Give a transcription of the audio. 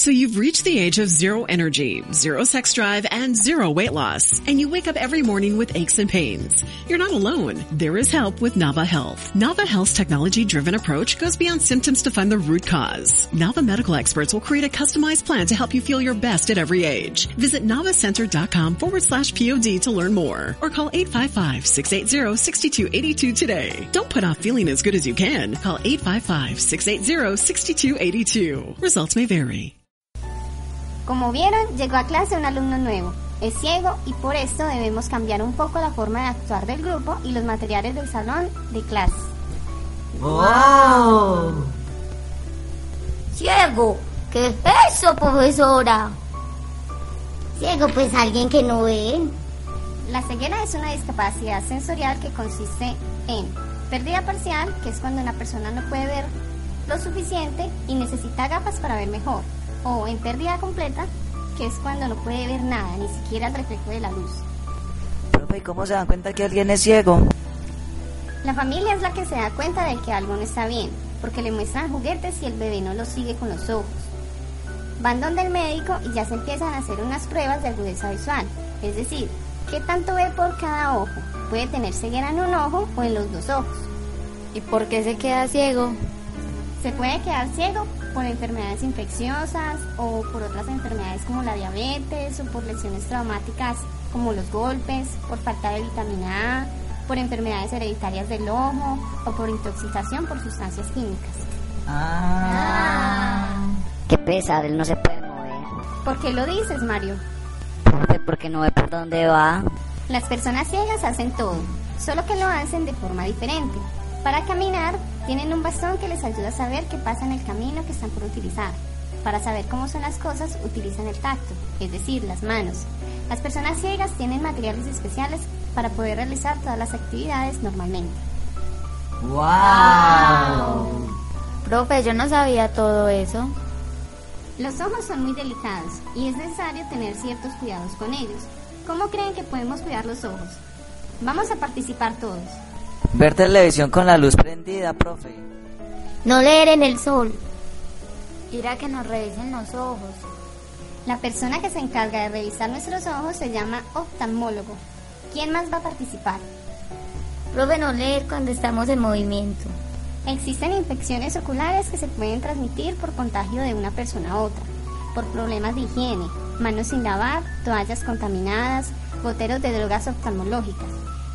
So you've reached the age of zero energy, zero sex drive, and zero weight loss. And you wake up every morning with aches and pains. You're not alone. There is help with Nava Health. Nava Health's technology driven approach goes beyond symptoms to find the root cause. Nava medical experts will create a customized plan to help you feel your best at every age. Visit navacenter.com forward slash POD to learn more or call 855-680-6282 today. Don't put off feeling as good as you can. Call 855-680-6282. Results may vary. Como vieron, llegó a clase un alumno nuevo. Es ciego y por esto debemos cambiar un poco la forma de actuar del grupo y los materiales del salón de clase. ¡Wow! Ciego, ¿qué es eso, profesora? Ciego, pues alguien que no ve. La ceguera es una discapacidad sensorial que consiste en pérdida parcial, que es cuando una persona no puede ver lo suficiente y necesita gafas para ver mejor o en pérdida completa, que es cuando no puede ver nada, ni siquiera el reflejo de la luz. Profe, ¿y cómo se dan cuenta que alguien es ciego? La familia es la que se da cuenta de que algo no está bien, porque le muestran juguetes y el bebé no los sigue con los ojos. Van donde el médico y ya se empiezan a hacer unas pruebas de agudeza visual, es decir, qué tanto ve por cada ojo. Puede tener ceguera en un ojo o en los dos ojos. ¿Y por qué se queda ciego? Se puede quedar ciego por enfermedades infecciosas o por otras enfermedades como la diabetes o por lesiones traumáticas como los golpes, por falta de vitamina A, por enfermedades hereditarias del ojo o por intoxicación por sustancias químicas. Ah. Qué pesado, él no se puede mover. ¿Por qué lo dices, Mario? Porque no ve por dónde va. Las personas ciegas hacen todo, solo que lo hacen de forma diferente. Para caminar, tienen un bastón que les ayuda a saber qué pasa en el camino que están por utilizar. Para saber cómo son las cosas, utilizan el tacto, es decir, las manos. Las personas ciegas tienen materiales especiales para poder realizar todas las actividades normalmente. ¡Wow! Profe, yo no sabía todo eso. Los ojos son muy delicados y es necesario tener ciertos cuidados con ellos. ¿Cómo creen que podemos cuidar los ojos? Vamos a participar todos. Ver televisión con la luz prendida, profe. No leer en el sol. Ir a que nos revisen los ojos. La persona que se encarga de revisar nuestros ojos se llama oftalmólogo. ¿Quién más va a participar? Profe, no leer cuando estamos en movimiento. Existen infecciones oculares que se pueden transmitir por contagio de una persona a otra, por problemas de higiene, manos sin lavar, toallas contaminadas, goteros de drogas oftalmológicas.